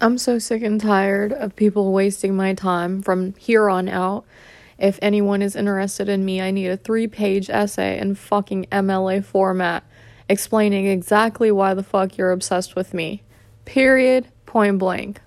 I'm so sick and tired of people wasting my time from here on out. If anyone is interested in me, I need a three page essay in fucking MLA format explaining exactly why the fuck you're obsessed with me. Period. Point blank.